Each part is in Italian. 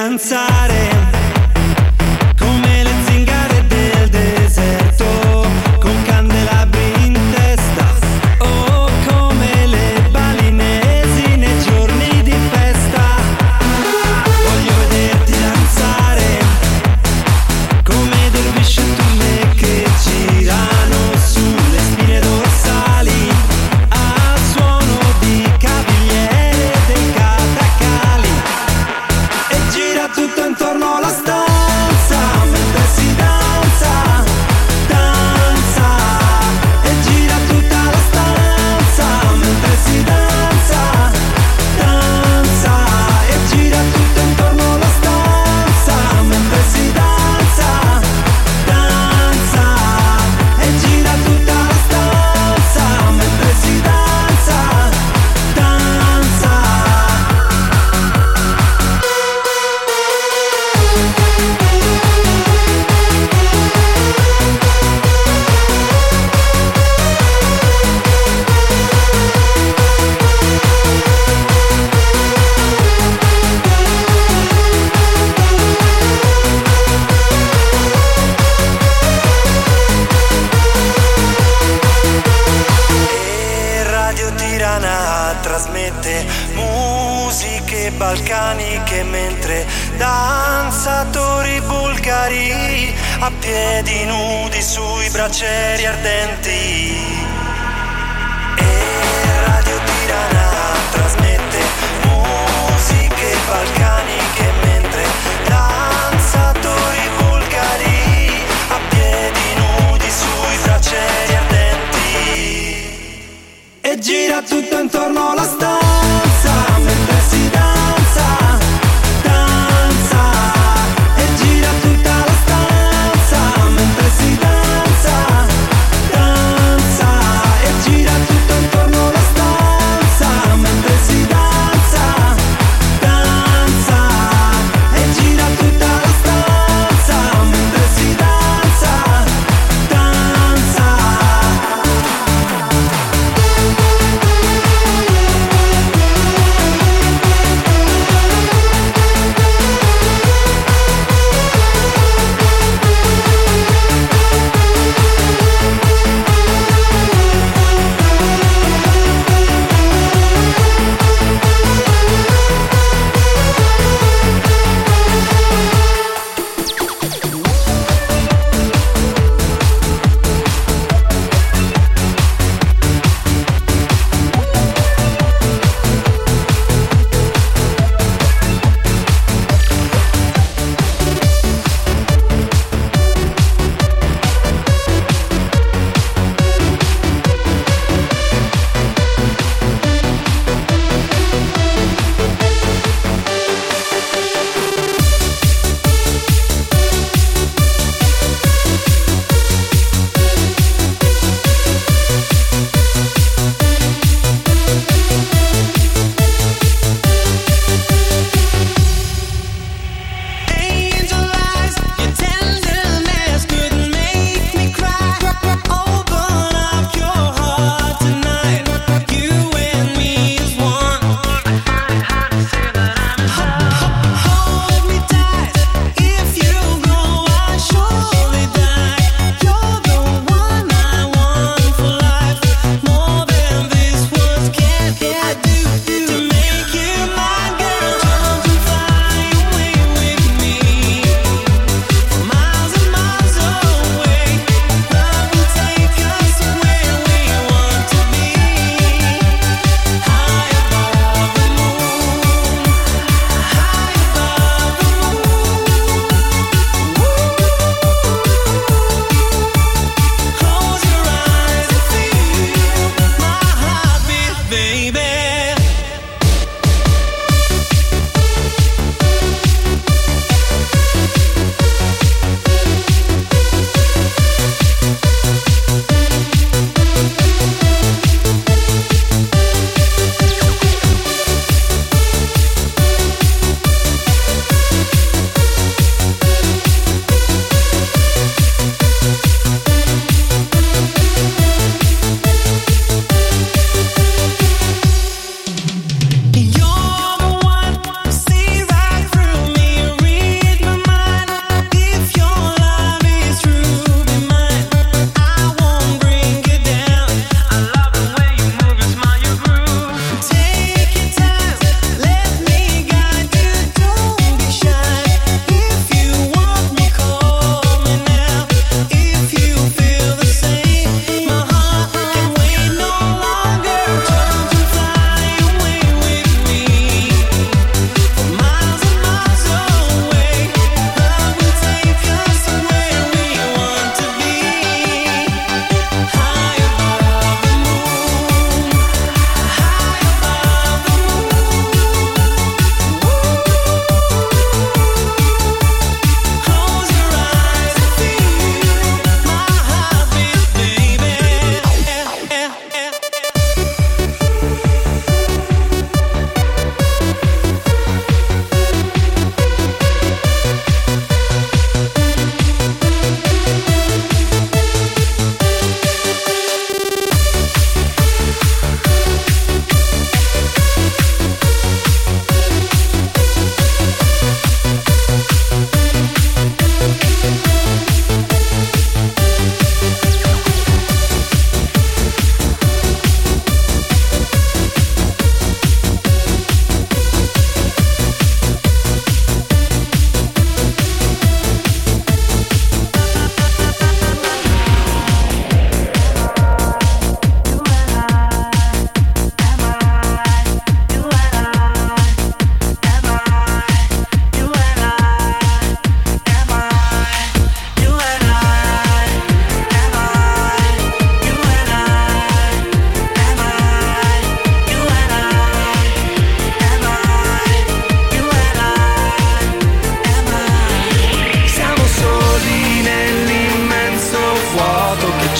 fidanzare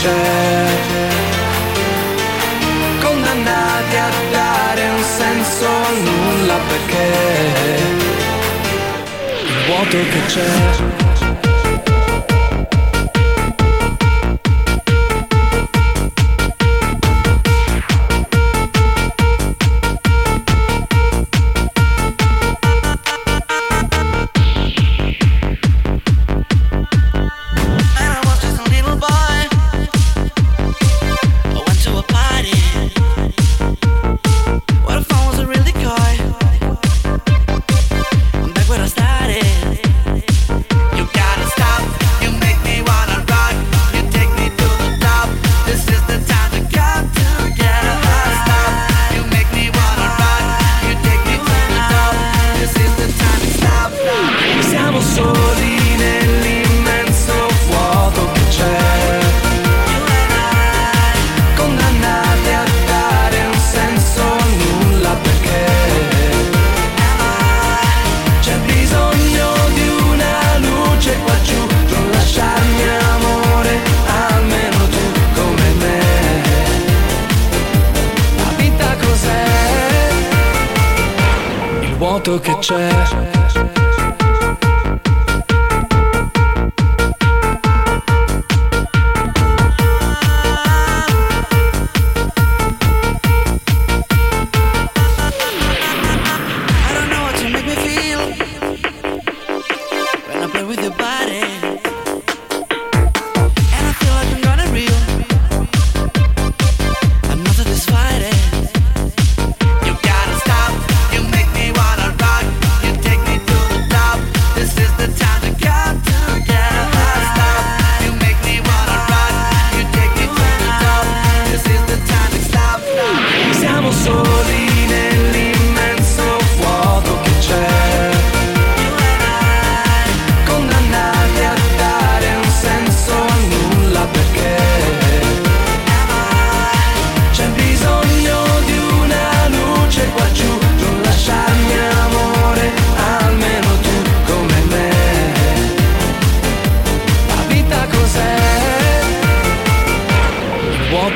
c'è. Condannati a dare un senso a nulla perché il vuoto che c'è.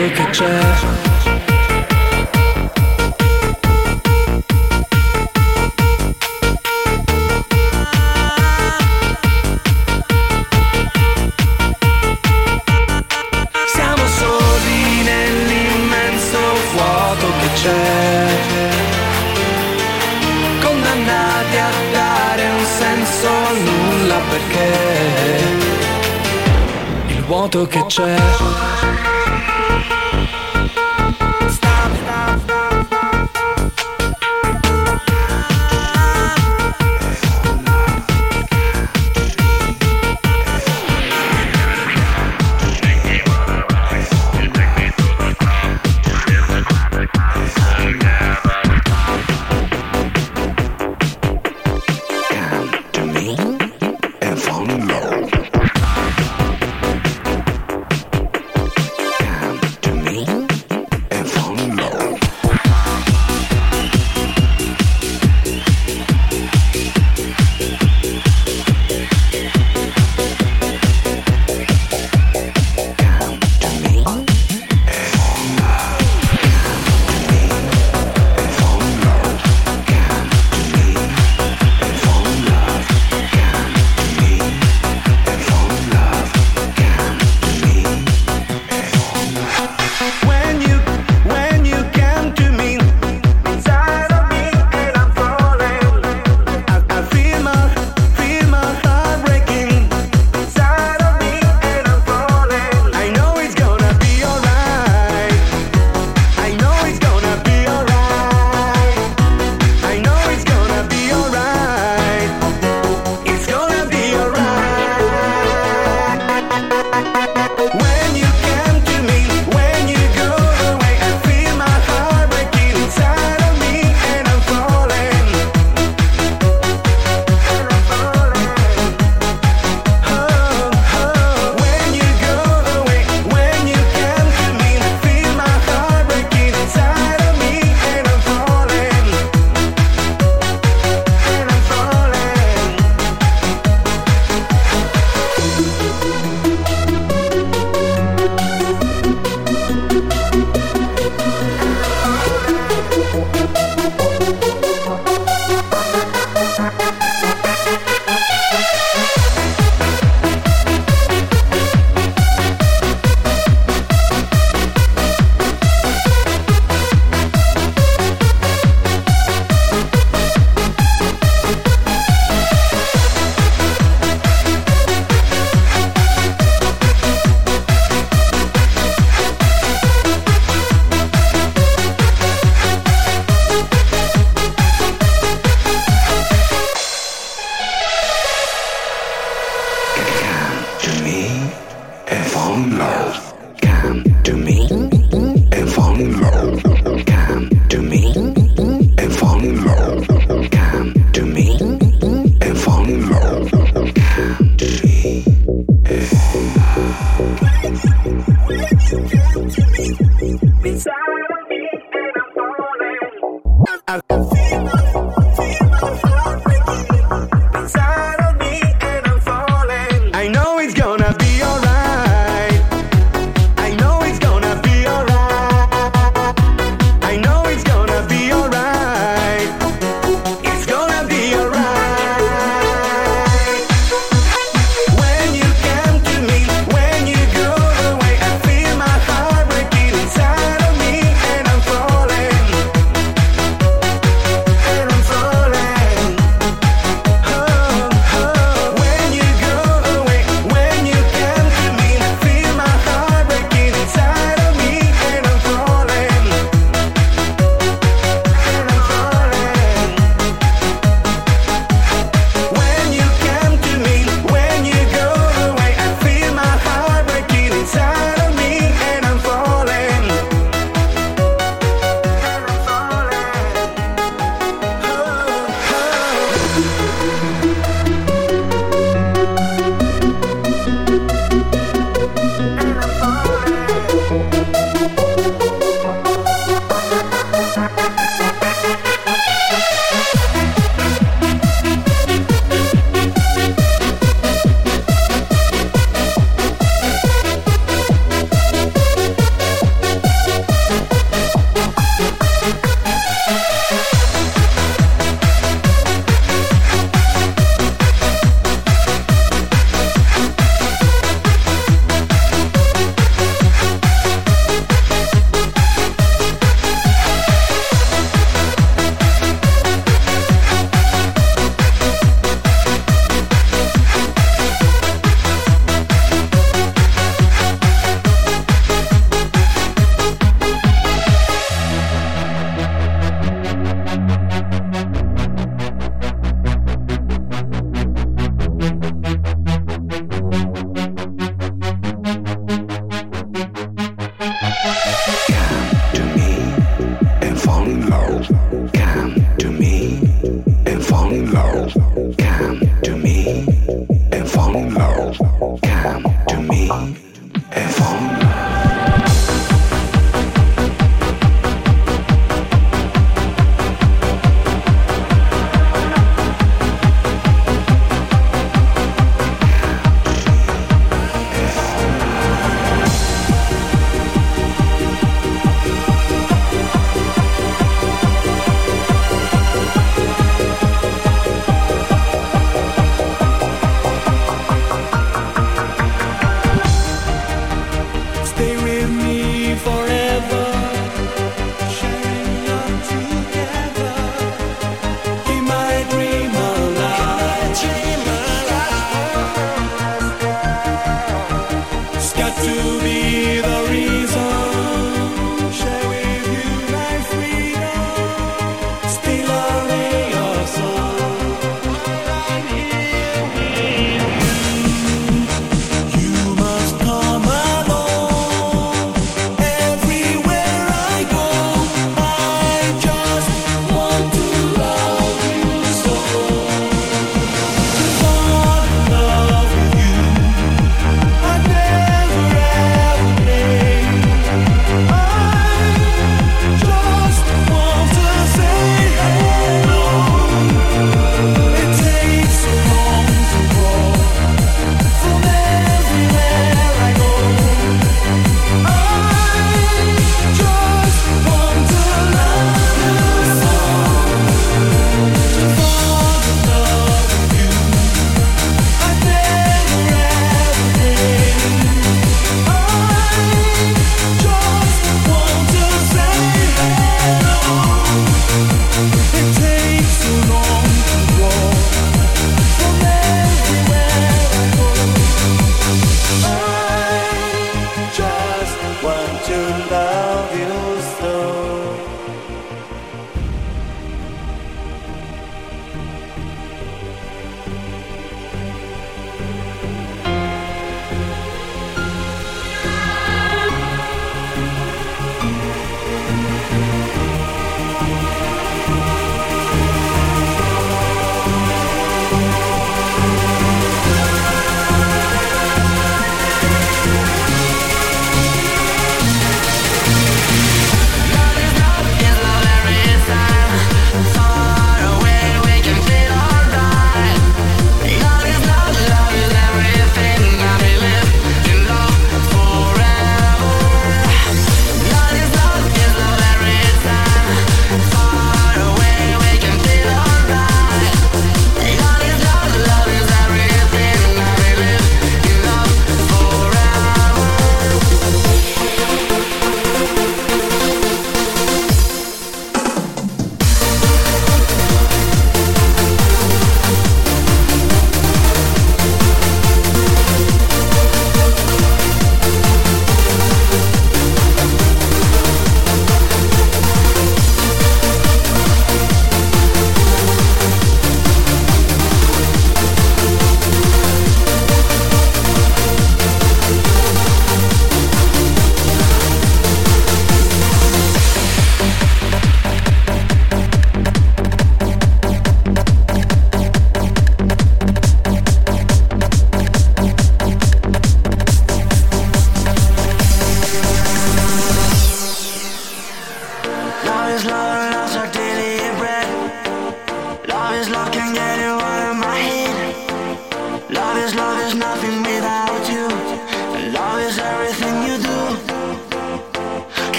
tutto che c'è. Siamo soli nell'immenso vuoto che c'è. Condannati a dare un senso a nulla perché il vuoto che c'è.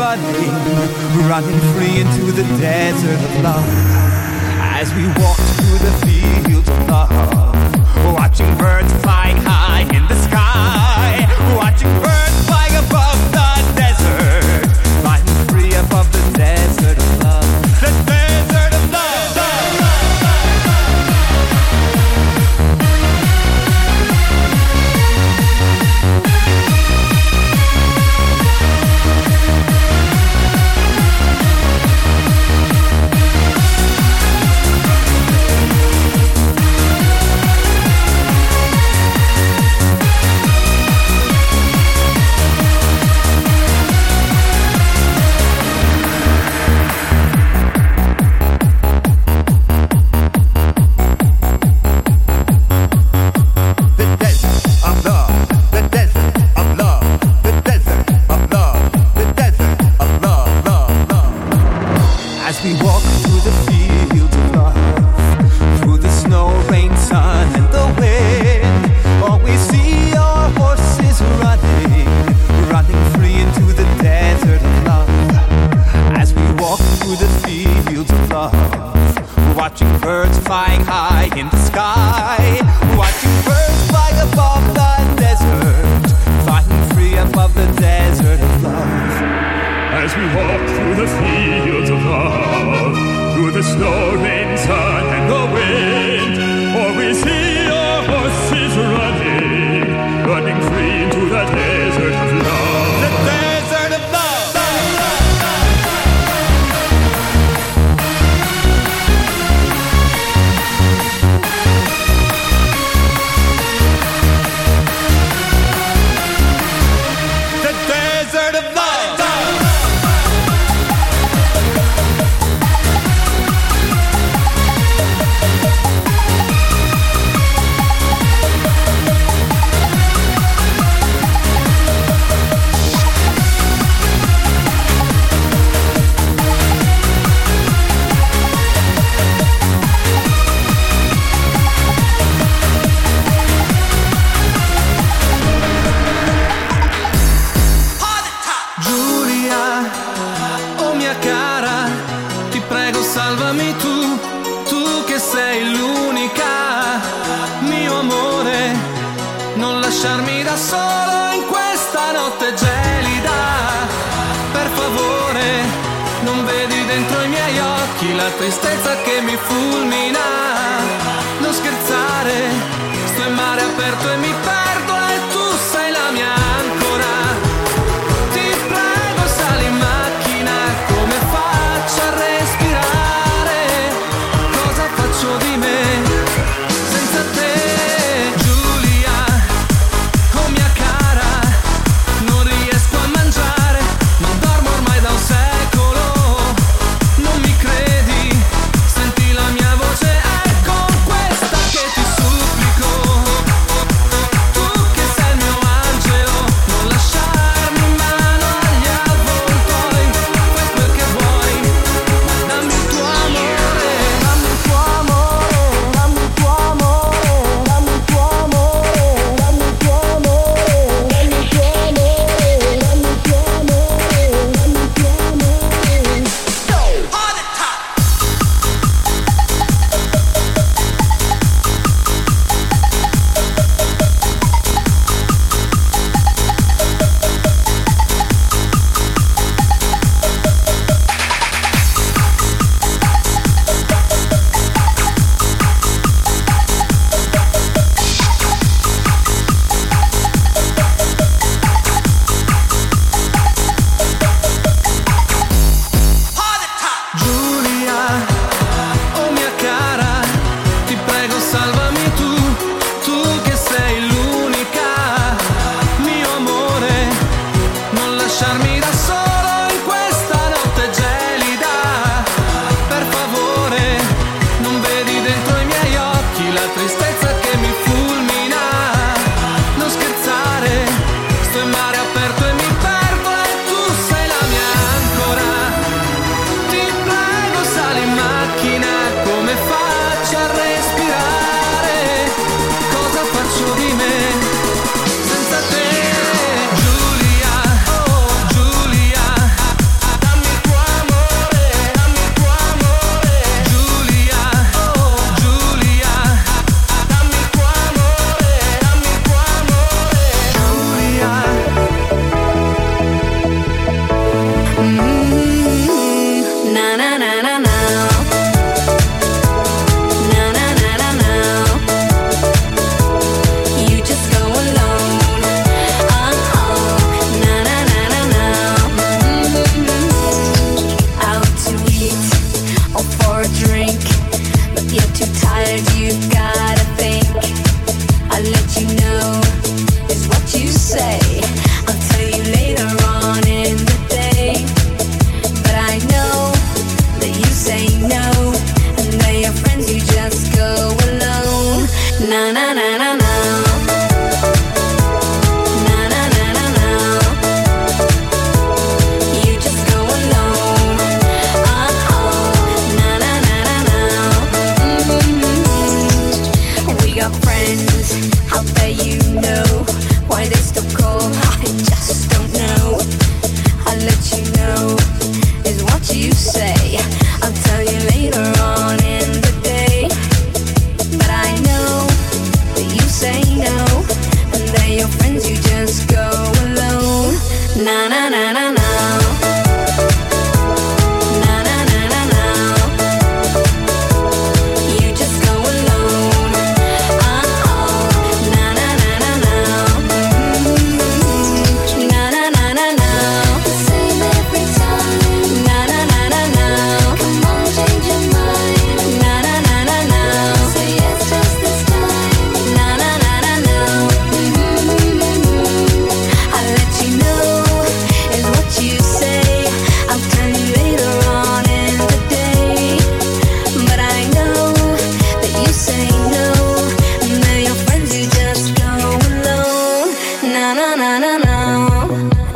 running, running free into the desert of love. As we walked through the fields of love, watching birds flying high in the sky, watching birds flying above the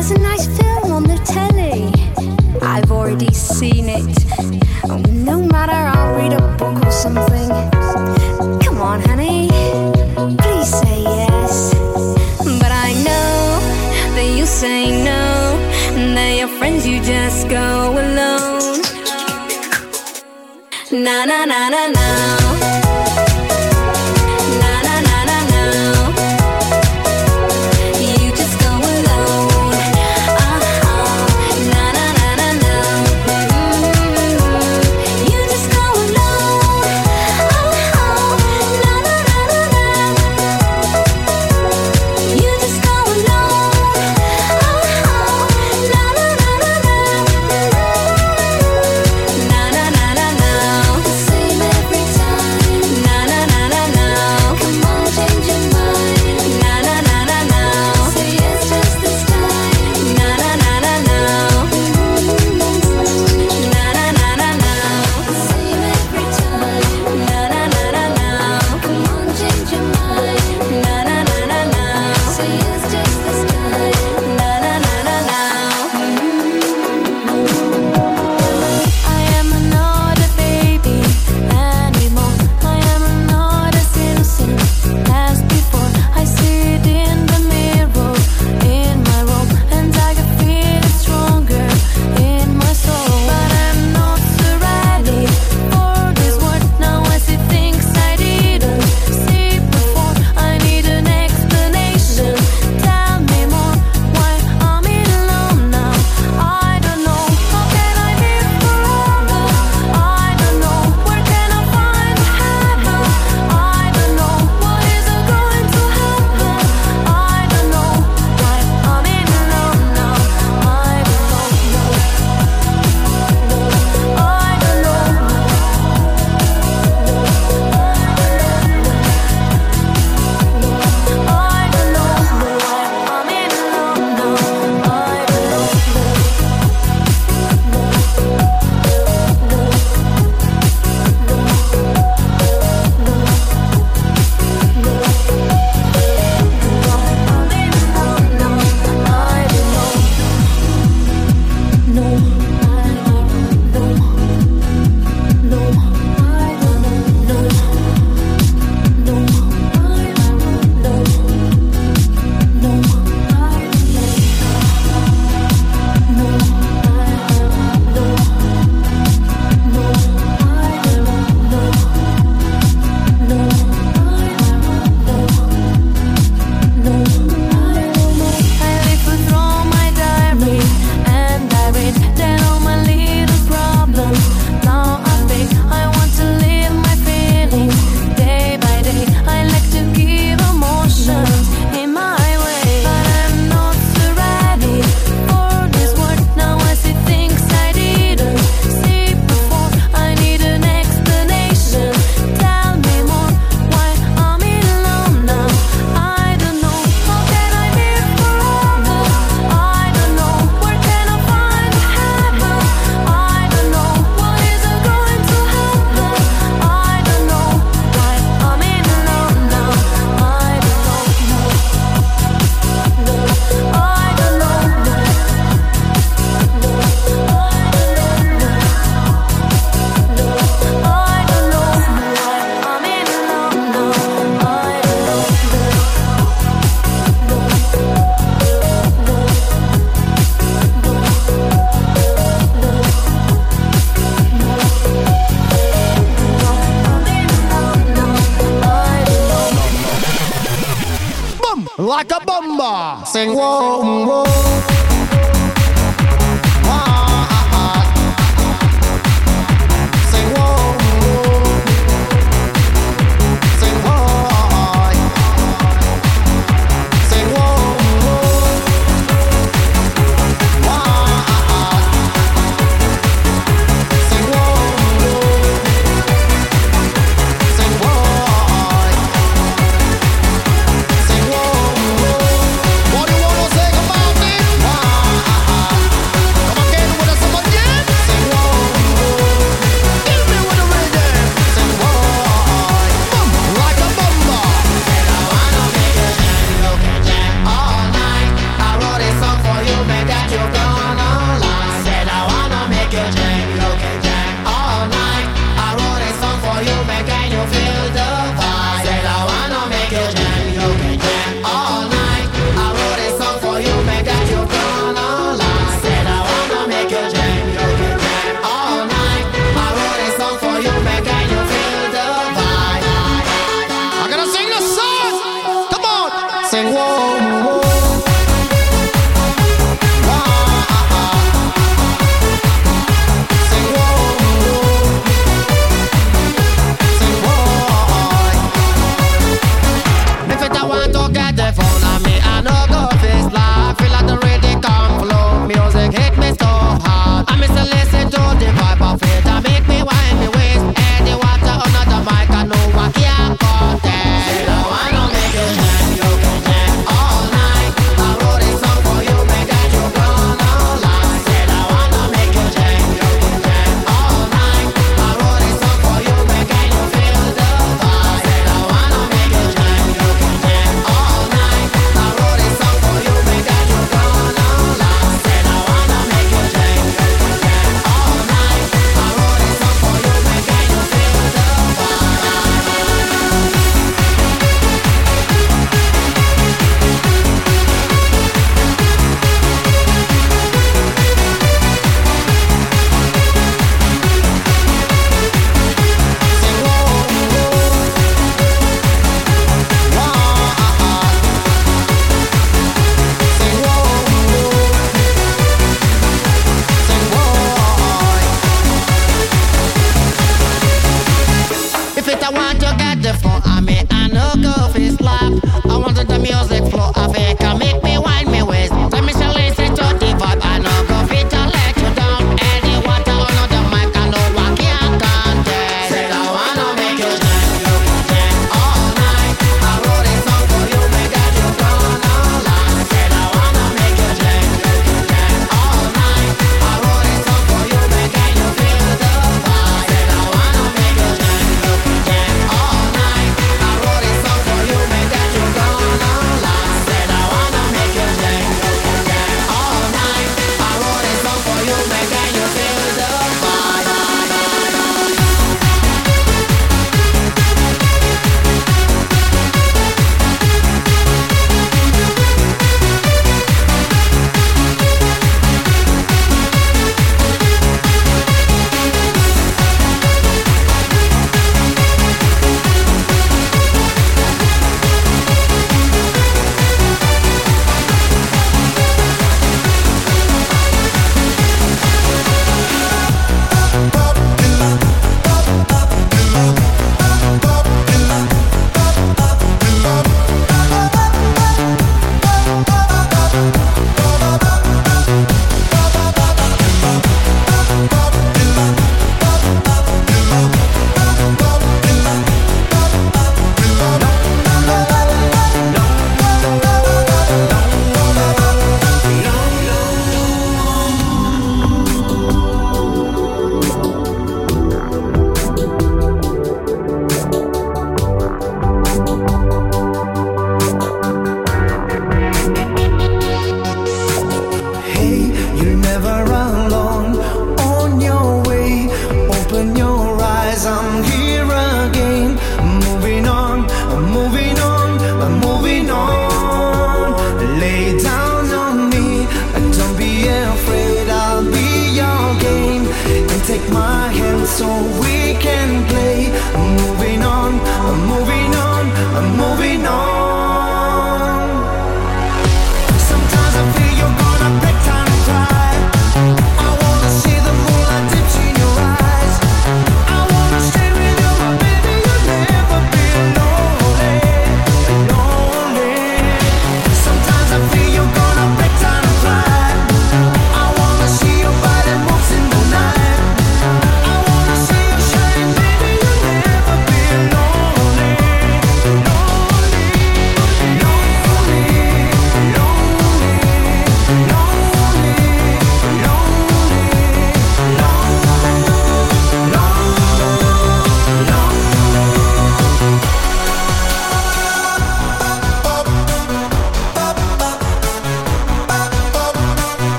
There's a nice film on the telly. I've already seen it. Oh, no matter, I'll read a book or something. Come on, honey, please say yes. But I know that you say no, and that your friends you just go alone. Na na na na na.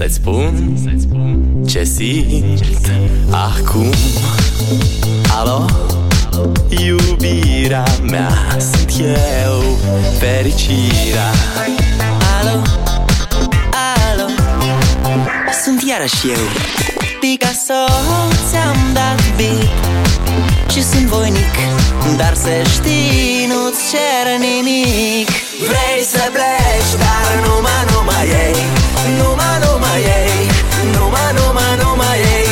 Să-ți spun ce simt acum. Alo, iubirea mea Sunt eu, fericirea. Alo, alo? Sunt iarăși eu. Picasso, ți-am dat beat Și sunt voinic Dar să știi, nu-ți cer nimic. Vrei să pleci, dar numai, numai ei. Numai, numai ei. Numai, numai, numai ei.